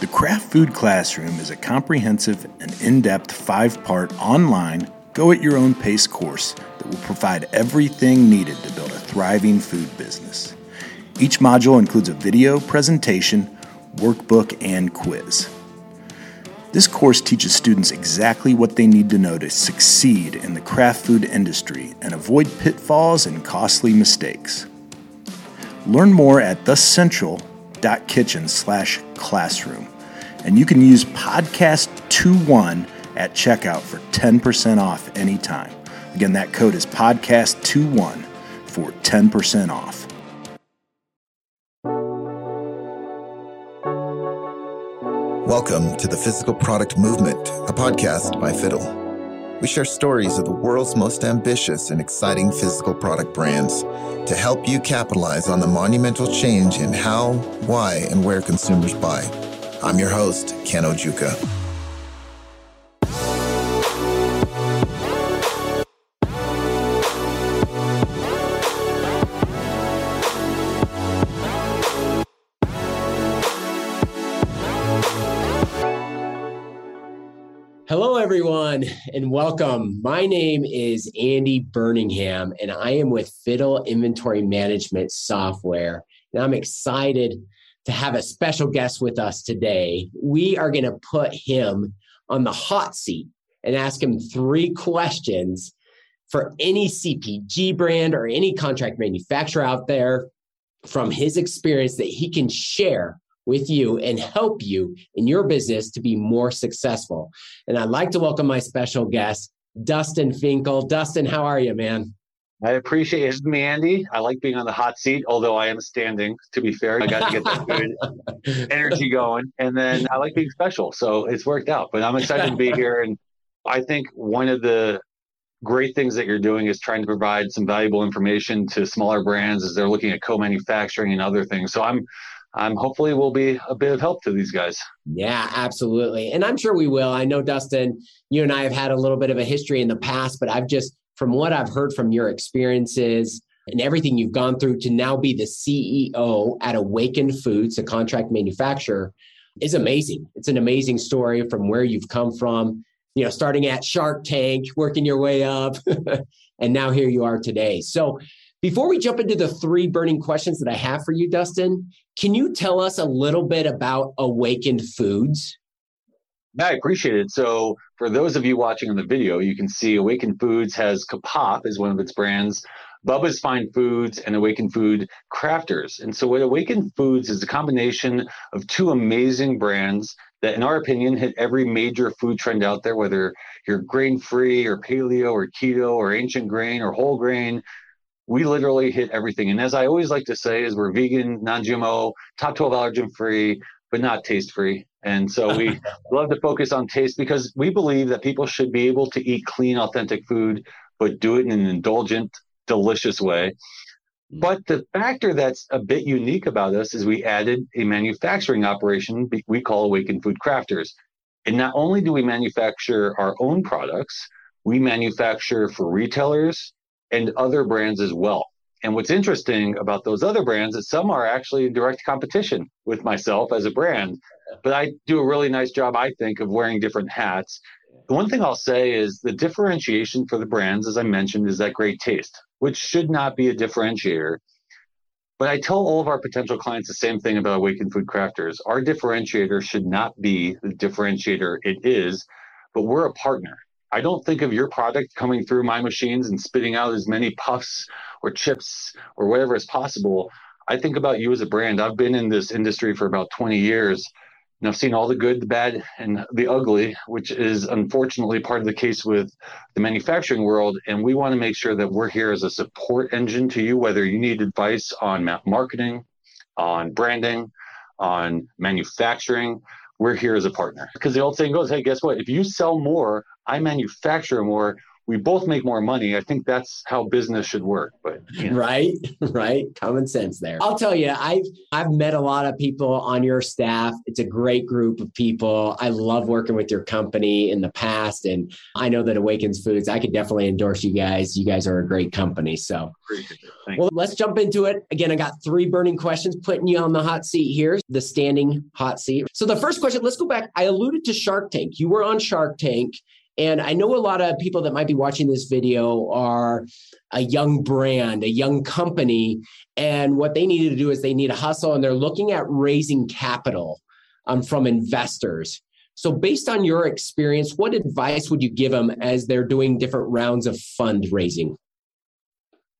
The Craft Food Classroom is a comprehensive and in depth five part online, go at your own pace course that will provide everything needed to build a thriving food business. Each module includes a video presentation, workbook, and quiz. This course teaches students exactly what they need to know to succeed in the craft food industry and avoid pitfalls and costly mistakes. Learn more at thecentral.kitchen slash classroom. And you can use podcast21 at checkout for 10% off anytime. Again, that code is podcast21 for 10% off. Welcome to the Physical Product Movement, a podcast by Fiddle. We share stories of the world's most ambitious and exciting physical product brands to help you capitalize on the monumental change in how, why, and where consumers buy. I'm your host, Ken Ojuka. Hello, everyone, and welcome. My name is Andy Birmingham, and I am with Fiddle Inventory Management Software. And I'm excited to have a special guest with us today. We are going to put him on the hot seat and ask him three questions for any CPG brand or any contract manufacturer out there from his experience that he can share with you and help you in your business to be more successful. And I'd like to welcome my special guest, Dustin Finkel. Dustin, how are you, man? I appreciate it. me, Andy. I like being on the hot seat, although I am standing, to be fair. I got to get that good energy going. And then I like being special. So it's worked out. But I'm excited to be here. And I think one of the great things that you're doing is trying to provide some valuable information to smaller brands as they're looking at co-manufacturing and other things. So I'm um, hopefully will be a bit of help to these guys. Yeah, absolutely. And I'm sure we will. I know, Dustin, you and I have had a little bit of a history in the past, but I've just, from what I've heard from your experiences and everything you've gone through to now be the CEO at Awakened Foods, a contract manufacturer, is amazing. It's an amazing story from where you've come from, you know, starting at Shark Tank, working your way up, and now here you are today. So, before we jump into the three burning questions that I have for you, Dustin, can you tell us a little bit about Awakened Foods? Yeah, I appreciate it. So, for those of you watching on the video, you can see Awakened Foods has Kapop as one of its brands, Bubba's Fine Foods, and Awakened Food Crafters. And so, what Awakened Foods is a combination of two amazing brands that, in our opinion, hit every major food trend out there, whether you're grain free or paleo or keto or ancient grain or whole grain we literally hit everything. And as I always like to say, is we're vegan, non-GMO, top 12 allergen free, but not taste free. And so we love to focus on taste because we believe that people should be able to eat clean, authentic food, but do it in an indulgent, delicious way. But the factor that's a bit unique about us is we added a manufacturing operation we call Awakened Food Crafters. And not only do we manufacture our own products, we manufacture for retailers, and other brands as well. And what's interesting about those other brands is some are actually in direct competition with myself as a brand, but I do a really nice job, I think, of wearing different hats. The one thing I'll say is the differentiation for the brands, as I mentioned, is that great taste, which should not be a differentiator. But I tell all of our potential clients the same thing about Awakened Food Crafters. Our differentiator should not be the differentiator it is, but we're a partner. I don't think of your product coming through my machines and spitting out as many puffs or chips or whatever is possible. I think about you as a brand. I've been in this industry for about 20 years and I've seen all the good, the bad, and the ugly, which is unfortunately part of the case with the manufacturing world. And we want to make sure that we're here as a support engine to you, whether you need advice on marketing, on branding, on manufacturing. We're here as a partner because the old saying goes, hey, guess what? If you sell more I manufacture more, we both make more money. I think that's how business should work. But you know. right, right, common sense there. I'll tell you, I've I've met a lot of people on your staff. It's a great group of people. I love working with your company in the past, and I know that Awakened Foods. I could definitely endorse you guys. You guys are a great company. So, well, let's jump into it. Again, I got three burning questions, putting you on the hot seat here, the standing hot seat. So the first question, let's go back. I alluded to Shark Tank. You were on Shark Tank and I know a lot of people that might be watching this video are a young brand, a young company. And what they need to do is they need a hustle and they're looking at raising capital um, from investors. So, based on your experience, what advice would you give them as they're doing different rounds of fundraising?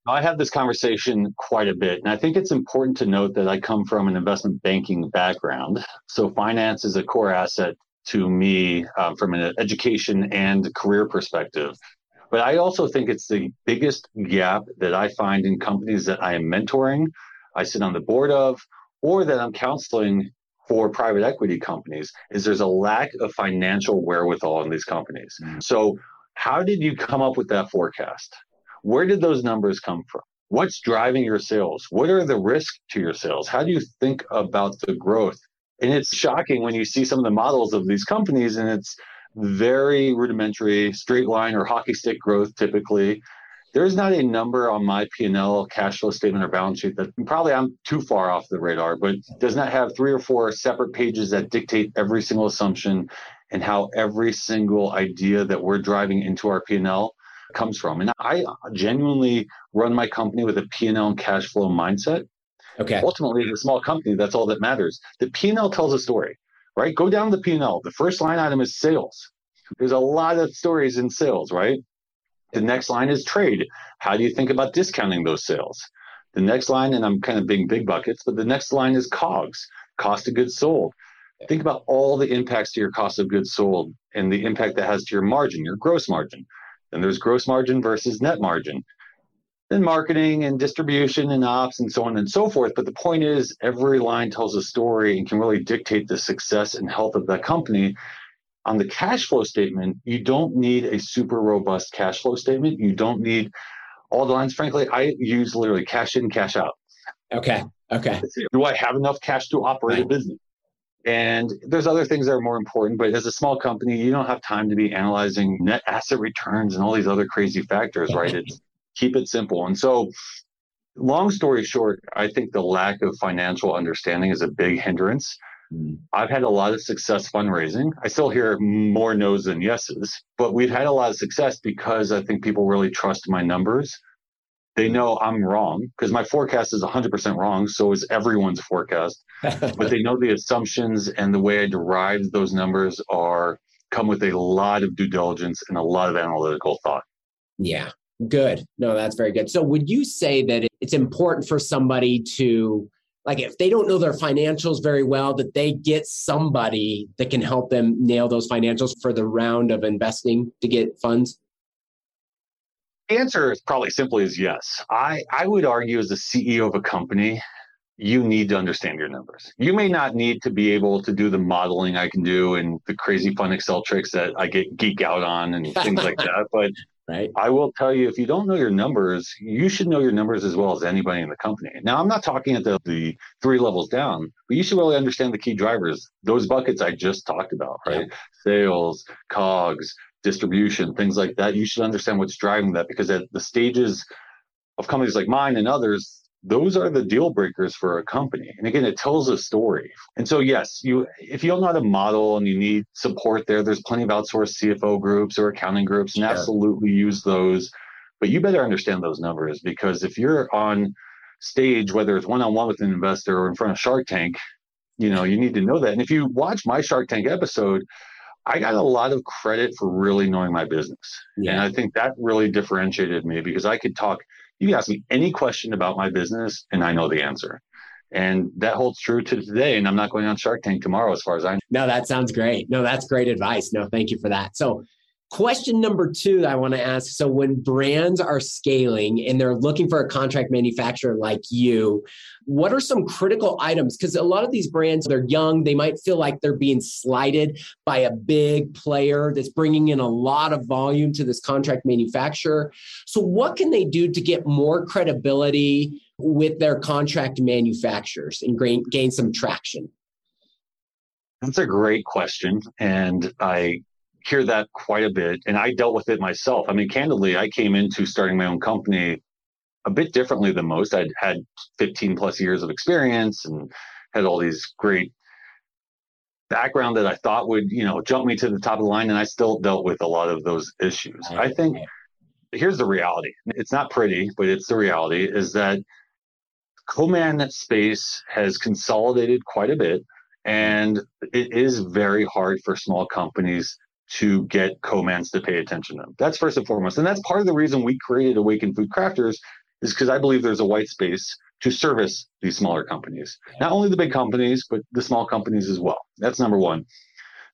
I have this conversation quite a bit. And I think it's important to note that I come from an investment banking background. So, finance is a core asset to me um, from an education and career perspective. But I also think it's the biggest gap that I find in companies that I am mentoring, I sit on the board of, or that I'm counseling for private equity companies is there's a lack of financial wherewithal in these companies. Mm-hmm. So how did you come up with that forecast? Where did those numbers come from? What's driving your sales? What are the risks to your sales? How do you think about the growth? And it's shocking when you see some of the models of these companies and it's very rudimentary, straight line or hockey stick growth typically. There's not a number on my P&L cash flow statement or balance sheet that probably I'm too far off the radar, but does not have three or four separate pages that dictate every single assumption and how every single idea that we're driving into our P&L comes from. And I genuinely run my company with a P&L and cash flow mindset. Okay. Ultimately, a small company, that's all that matters. The P&L tells a story, right? Go down the P&L. The first line item is sales. There's a lot of stories in sales, right? The next line is trade. How do you think about discounting those sales? The next line, and I'm kind of being big buckets, but the next line is COGS, cost of goods sold. Think about all the impacts to your cost of goods sold and the impact that has to your margin, your gross margin. Then there's gross margin versus net margin then marketing and distribution and ops and so on and so forth. But the point is, every line tells a story and can really dictate the success and health of that company. On the cash flow statement, you don't need a super robust cash flow statement. You don't need all the lines. Frankly, I use literally cash in, cash out. Okay. Okay. Do I have enough cash to operate right. a business? And there's other things that are more important, but as a small company, you don't have time to be analyzing net asset returns and all these other crazy factors, right? It's keep it simple. And so, long story short, I think the lack of financial understanding is a big hindrance. Mm. I've had a lot of success fundraising. I still hear more no's than yeses, but we've had a lot of success because I think people really trust my numbers. They know I'm wrong because my forecast is 100% wrong. So is everyone's forecast. but they know the assumptions and the way I derived those numbers are come with a lot of due diligence and a lot of analytical thought. Yeah. Good. No, that's very good. So, would you say that it's important for somebody to, like, if they don't know their financials very well, that they get somebody that can help them nail those financials for the round of investing to get funds? The answer is probably simply is yes. I, I would argue as the CEO of a company, you need to understand your numbers. You may not need to be able to do the modeling I can do and the crazy fun Excel tricks that I get geek out on and things like that. But right? I will tell you, if you don't know your numbers, you should know your numbers as well as anybody in the company. Now, I'm not talking at the, the three levels down, but you should really understand the key drivers, those buckets I just talked about, right? Yeah. Sales, COGS, distribution, things like that. You should understand what's driving that because at the stages of companies like mine and others, those are the deal breakers for a company. And again, it tells a story. And so, yes, you if you don't know how to model and you need support there, there's plenty of outsourced CFO groups or accounting groups, and absolutely use those. But you better understand those numbers because if you're on stage, whether it's one on one with an investor or in front of Shark Tank, you know, you need to know that. And if you watch my Shark Tank episode, I got a lot of credit for really knowing my business. Yeah. And I think that really differentiated me because I could talk you can ask me any question about my business and I know the answer. And that holds true to today. And I'm not going on Shark Tank tomorrow, as far as I know. No, that sounds great. No, that's great advice. No, thank you for that. So Question number two I want to ask so, when brands are scaling and they're looking for a contract manufacturer like you, what are some critical items? Because a lot of these brands, they're young, they might feel like they're being slighted by a big player that's bringing in a lot of volume to this contract manufacturer. So, what can they do to get more credibility with their contract manufacturers and gain, gain some traction? That's a great question. And I hear that quite a bit. And I dealt with it myself. I mean, candidly, I came into starting my own company a bit differently than most. I'd had 15 plus years of experience and had all these great background that I thought would, you know, jump me to the top of the line. And I still dealt with a lot of those issues. I think here's the reality. It's not pretty, but it's the reality is that co-man space has consolidated quite a bit mm-hmm. and it is very hard for small companies to get co-mans to pay attention to them. That's first and foremost. And that's part of the reason we created Awakened Food Crafters is because I believe there's a white space to service these smaller companies. Not only the big companies, but the small companies as well. That's number one.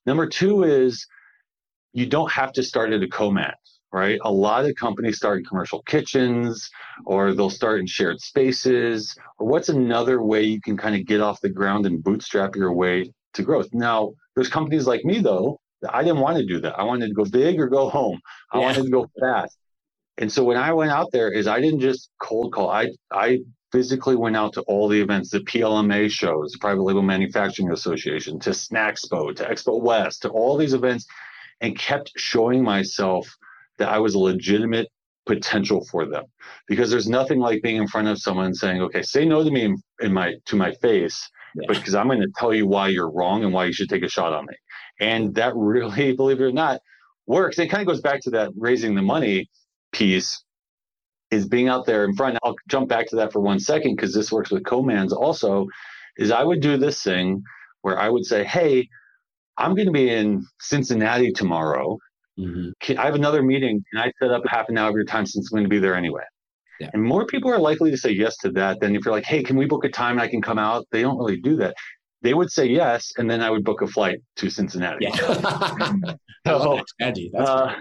Number two is you don't have to start at a co-man, right? A lot of companies start in commercial kitchens or they'll start in shared spaces. Or what's another way you can kind of get off the ground and bootstrap your way to growth? Now, there's companies like me though I didn't want to do that. I wanted to go big or go home. I yeah. wanted to go fast. And so when I went out there is I didn't just cold call. I I physically went out to all the events, the PLMA shows, the Private Label Manufacturing Association, to Snaxpo, to Expo West, to all these events, and kept showing myself that I was a legitimate potential for them. Because there's nothing like being in front of someone saying, "Okay, say no to me in, in my to my face," yeah. because I'm going to tell you why you're wrong and why you should take a shot on me. And that really, believe it or not, works. It kind of goes back to that raising the money piece is being out there in front. I'll jump back to that for one second because this works with co-mans also. Is I would do this thing where I would say, Hey, I'm going to be in Cincinnati tomorrow. Mm-hmm. I have another meeting. Can I set up half an hour of your time since I'm going to be there anyway? Yeah. And more people are likely to say yes to that than if you're like, hey, can we book a time and I can come out? They don't really do that they would say yes, and then I would book a flight to Cincinnati. Yeah. so, Andy, uh,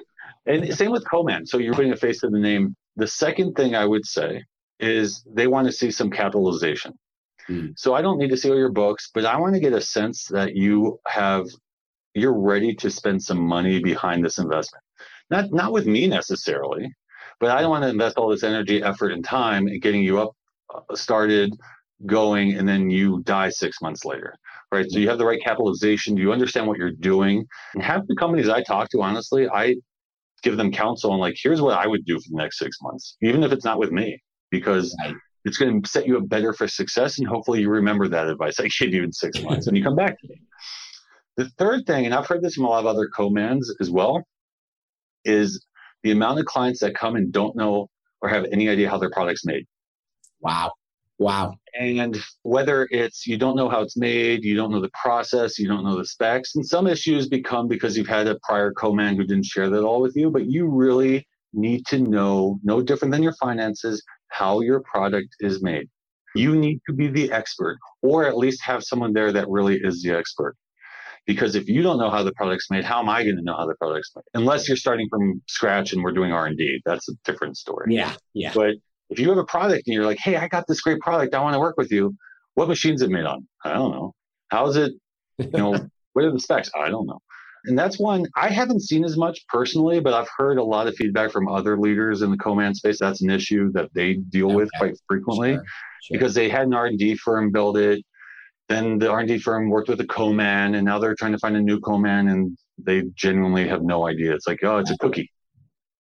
and same with co-man. So you're putting a face to the name. The second thing I would say is they want to see some capitalization. Mm. So I don't need to see all your books, but I want to get a sense that you have you're ready to spend some money behind this investment. Not not with me necessarily, but I don't want to invest all this energy, effort, and time in getting you up uh, started going and then you die six months later right? So you have the right capitalization. Do you understand what you're doing? And half the companies i talk to honestly i give them counsel and like here's what i would do for the next six months even if it's not with me because right. it's going to set you up better for success and hopefully you remember that advice i gave you in six months and you come back to me. The third thing and i've heard this from a lot of other co-mans as well is the amount of clients that come and don't know or have any idea how their product's made. Wow Wow. And whether it's you don't know how it's made, you don't know the process, you don't know the specs, and some issues become because you've had a prior co-man who didn't share that all with you, but you really need to know, no different than your finances, how your product is made. You need to be the expert, or at least have someone there that really is the expert. Because if you don't know how the product's made, how am I going to know how the product's made? Unless you're starting from scratch and we're doing R and D, that's a different story. Yeah, yeah. But if you have a product and you're like, hey, I got this great product, I want to work with you. What machine's it made on? I don't know. How is it? You know, what are the specs? I don't know. And that's one I haven't seen as much personally, but I've heard a lot of feedback from other leaders in the co-man space. That's an issue that they deal okay. with quite frequently sure. Sure. because they had an R&D firm build it. Then the R&D firm worked with a co-man and now they're trying to find a new co-man and they genuinely have no idea. It's like, oh, it's a cookie.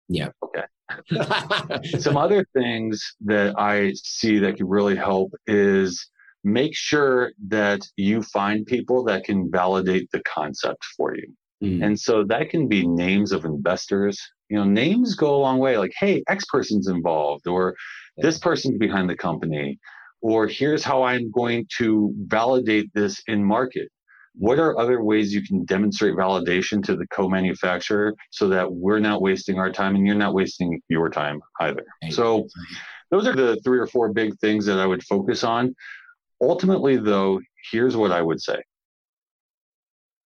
Yeah. Okay. Some other things that I see that could really help is make sure that you find people that can validate the concept for you. Mm. And so that can be names of investors. You know, names go a long way, like, hey, X person's involved, or this person's behind the company, or here's how I'm going to validate this in market what are other ways you can demonstrate validation to the co-manufacturer so that we're not wasting our time and you're not wasting your time either so those are the three or four big things that i would focus on ultimately though here's what i would say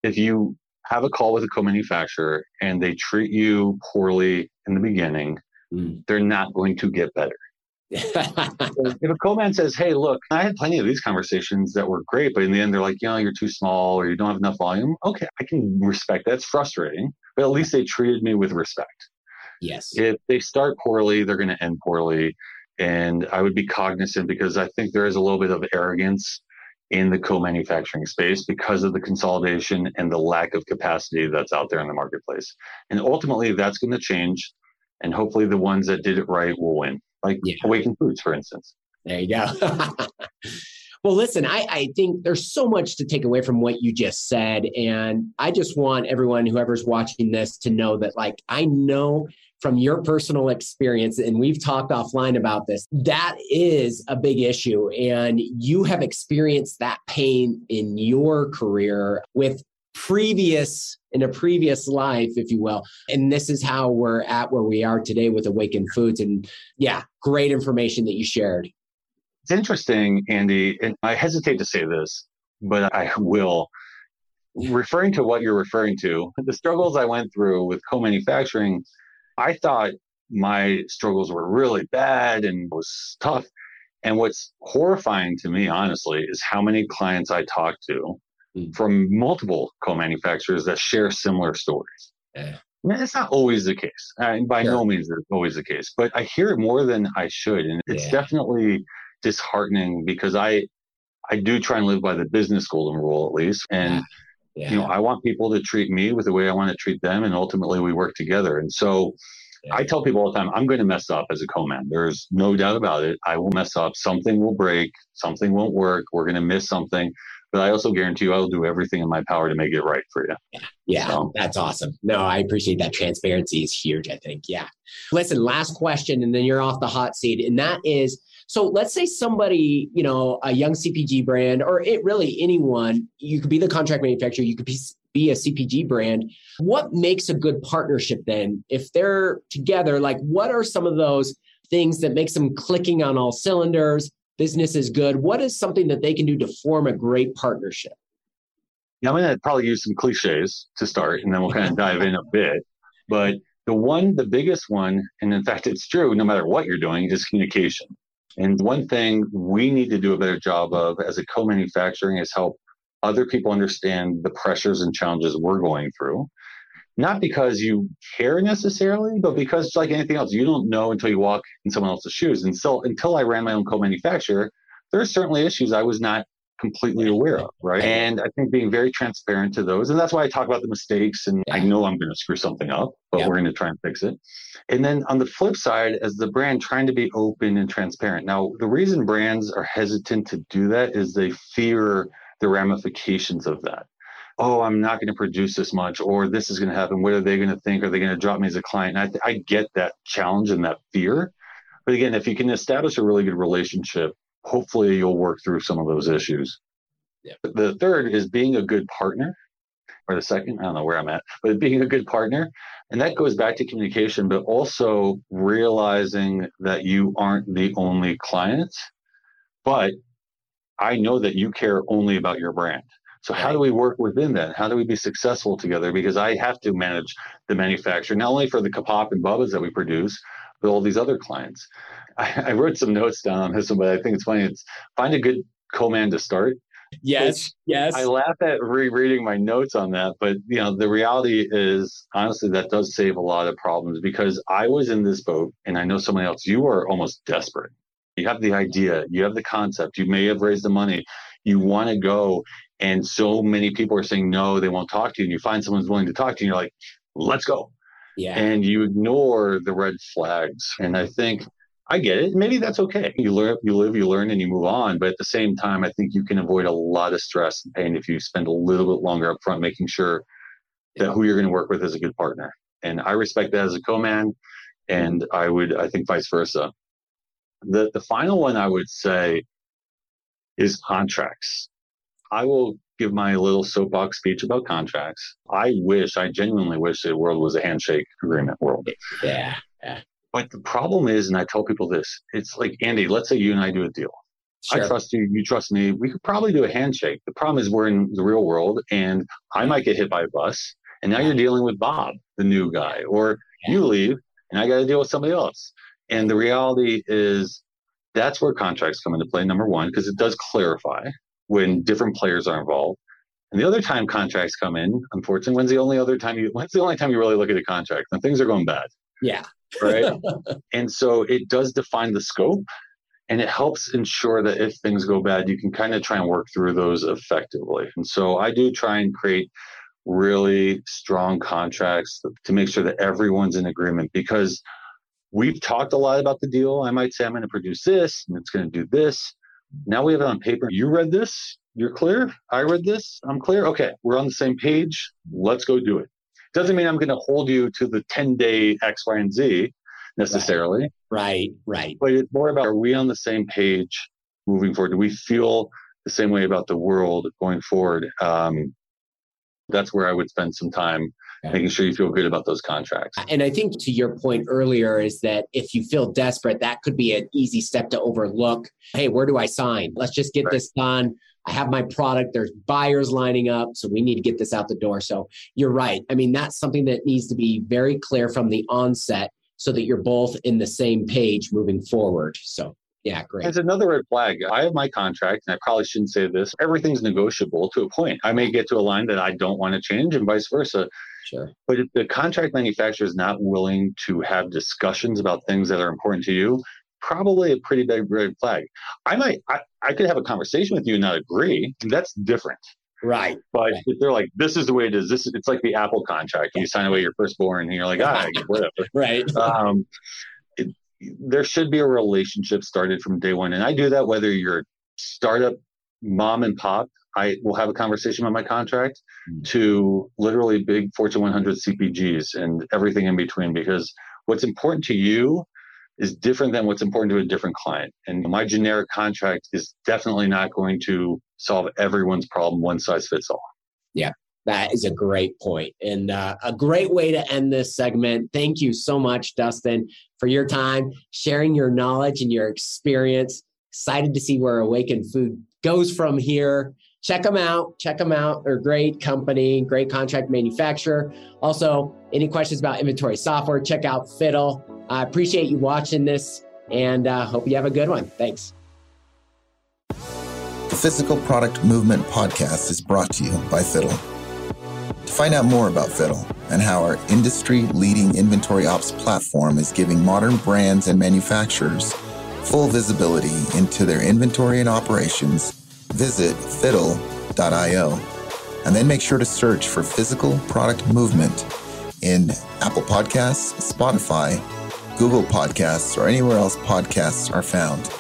if you have a call with a co-manufacturer and they treat you poorly in the beginning, mm. they're not going to get better. If a co-man says, "Hey, look, I had plenty of these conversations that were great, but in the end, they're like, you know, you're too small or you don't have enough volume." Okay, I can respect that. It's frustrating, but at least they treated me with respect. Yes. If they start poorly, they're going to end poorly, and I would be cognizant because I think there is a little bit of arrogance in the co-manufacturing space because of the consolidation and the lack of capacity that's out there in the marketplace. And ultimately, that's going to change, and hopefully, the ones that did it right will win like yeah. Awakened Foods, for instance. There you go. well, listen, I, I think there's so much to take away from what you just said. And I just want everyone, whoever's watching this, to know that, like, I know from your personal experience, and we've talked offline about this, that is a big issue. And you have experienced that pain in your career with previous in a previous life if you will. And this is how we're at where we are today with Awakened foods. And yeah great information that you shared. It's interesting andy and i hesitate to say this but i will. Referring to what you're referring to the struggles i went through with co-manufacturing i thought my struggles were really bad and was tough. And what's horrifying to me honestly is how many clients i talk to Mm. from multiple co-manufacturers that share similar stories. Yeah. it's not always the case, and by sure. no means is always the case. But I hear it more than I should, and it's yeah. definitely disheartening because I I do try and live by the business golden rule at least, and yeah. you know I want people to treat me with the way I want to treat them, and ultimately we work together. And so yeah. I tell people all the time, I'm going to mess up as a co-man. There's no doubt about it. I will mess up. Something will break. Something won't work. We're going to miss something but I also guarantee you I'll do everything in my power to make it right for you. Yeah. Yeah. So. That's awesome. No, I appreciate that. Transparency is huge, I think. Yeah. Listen, last question, and then you're off the hot seat. And that is so let's say somebody, you know, a young CPG brand, or it really anyone, you could be the contract manufacturer, you could be, be a CPG brand. What makes a good partnership then? If they're together, like what are some of those things that makes them clicking on all cylinders? Business is good, what is something that they can do to form a great partnership? Yeah, I'm going to probably use some cliches to start, and then we'll kind of dive in a bit. But the one, the biggest one, and in fact, it's true no matter what you're doing, is communication. And one thing we need to do a better job of as a co manufacturing is help other people understand the pressures and challenges we're going through not because you care necessarily, but because like anything else, you don't know until you walk in someone else's shoes. And so until I ran my own co-manufacturer, there are certainly issues I was not completely aware of, right? And I think being very transparent to those, and that's why I talk about the mistakes. And yeah. I know I'm going to screw something up, but yeah. we're going to try and fix it. And then on the flip side, as the brand trying to be open and transparent. Now, the reason brands are hesitant to do that is they fear the ramifications of that oh, I'm not going to produce this much, or this is going to happen. What are they going to think? Are they going to drop me as a client? And I, I get that challenge and that fear. But again, if you can establish a really good relationship, hopefully you'll work through some of those issues. Yeah. The third is being a good partner, or the second, I don't know where I'm at, but being a good partner. And that goes back to communication, but also realizing that you aren't the only client, but I know that you care only about your brand. So how do we work within that? How do we be successful together? Because I have to manage the manufacturer, not only for the Kapop and Bubba's that we produce, but all these other clients. I, I wrote some notes down on this one, but I think it's funny. It's find a good co-man to start. Yes, yes. I laugh at rereading my notes on that, but you know, the reality is honestly that does save a lot of problems because I was in this boat and I know somebody else, you are almost desperate. You have the idea, you have the concept, you may have raised the money, you want to go and so many people are saying no, they won't talk to you. And you find someone's willing to talk to you, and you're like, let's go. Yeah. And you ignore the red flags. And I think I get it. Maybe that's okay. You learn, you live, you learn, and you move on. But at the same time, I think you can avoid a lot of stress and pain if you spend a little bit longer up front making sure that who you're going to work with is a good partner. And I respect that as a co-man, and I would, I think, vice versa. The the final one I would say is contracts. I will give my little soapbox speech about contracts. I wish, I genuinely wish the world was a handshake agreement world. Yeah. yeah. But the problem is, and I tell people this, it's like, Andy, let's say you and I do a deal. Sure. I trust you, you trust me. We could probably do a handshake. The problem is we're in the real world and I might get hit by a bus And now you're dealing with Bob, the new guy, or yeah. you leave and I got to deal with somebody else. And the reality is that's where contracts come into play, number one, because it does clarify when different players are involved. And the other time contracts come in, unfortunately, when's the only other time you when's the only time you really look at a contract when things are going bad? Yeah. right. and so it does define the scope and it helps ensure that if things go bad, you can kind of try and work through those effectively. And so I do try and create really strong contracts to make sure that everyone's in agreement because we've talked a lot about the deal. I might say I'm going to produce this and it's going to do this. Now we have it on paper. You read this. You're clear. I read this. I'm clear. Okay. We're on the same page. Let's go do it. Doesn't mean I'm going to hold you to the 10 day X, Y, and Z necessarily. Right. Right. But it's more about are we on the same page moving forward? Do we feel the same way about the world going forward? Um, that's where I would spend some time making sure you feel good about those contracts. And I think to your point earlier is that if you feel desperate, that could be an easy step to overlook. Hey, where do I sign? Let's just get right. this done. I have my product. There's buyers lining up. So we need to get this out the door. So you're right. I mean, that's something that needs to be very clear from the onset so that you're both in the same page moving forward. So yeah, great. It's another red flag. I have my contract, and I probably shouldn't say this. Everything's negotiable to a point. I may get to a line that I don't want to change, and vice versa. Sure. But if the contract manufacturer is not willing to have discussions about things that are important to you, probably a pretty big red flag. I might, I, I could have a conversation with you and not agree. That's different. Right. But right. if they're like, this is the way it is, this it's like the Apple contract. You sign away your firstborn and you're like, ah, whatever. right. Um, there should be a relationship started from day one. And I do that whether you're startup mom and pop, I will have a conversation on my contract mm-hmm. to literally big Fortune 100 CPGs and everything in between because what's important to you is different than what's important to a different client. And my generic contract is definitely not going to solve everyone's problem one size fits all. Yeah. That is a great point and uh, a great way to end this segment. Thank you so much, Dustin, for your time, sharing your knowledge and your experience. Excited to see where Awakened Food goes from here. Check them out. Check them out. They're a great company, great contract manufacturer. Also, any questions about inventory software, check out Fiddle. I appreciate you watching this and uh, hope you have a good one. Thanks. The Physical Product Movement podcast is brought to you by Fiddle. Find out more about Fiddle and how our industry leading inventory ops platform is giving modern brands and manufacturers full visibility into their inventory and operations, visit fiddle.io and then make sure to search for physical product movement in Apple Podcasts, Spotify, Google Podcasts, or anywhere else podcasts are found.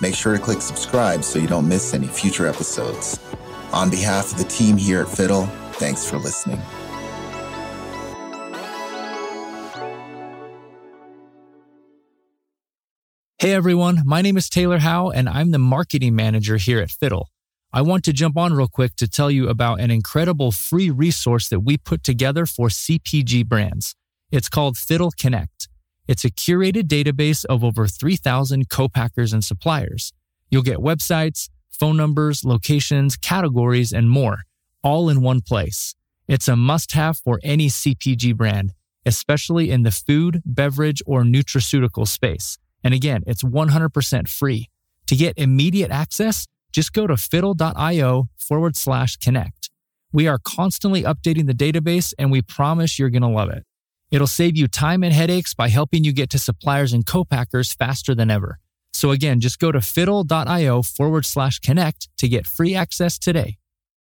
Make sure to click subscribe so you don't miss any future episodes. On behalf of the team here at Fiddle, Thanks for listening. Hey everyone, my name is Taylor Howe and I'm the marketing manager here at Fiddle. I want to jump on real quick to tell you about an incredible free resource that we put together for CPG brands. It's called Fiddle Connect. It's a curated database of over 3,000 co-packers and suppliers. You'll get websites, phone numbers, locations, categories, and more all in one place. It's a must have for any CPG brand, especially in the food, beverage, or nutraceutical space. And again, it's 100% free. To get immediate access, just go to fiddle.io forward slash connect. We are constantly updating the database and we promise you're going to love it. It'll save you time and headaches by helping you get to suppliers and co-packers faster than ever. So again, just go to fiddle.io forward slash connect to get free access today.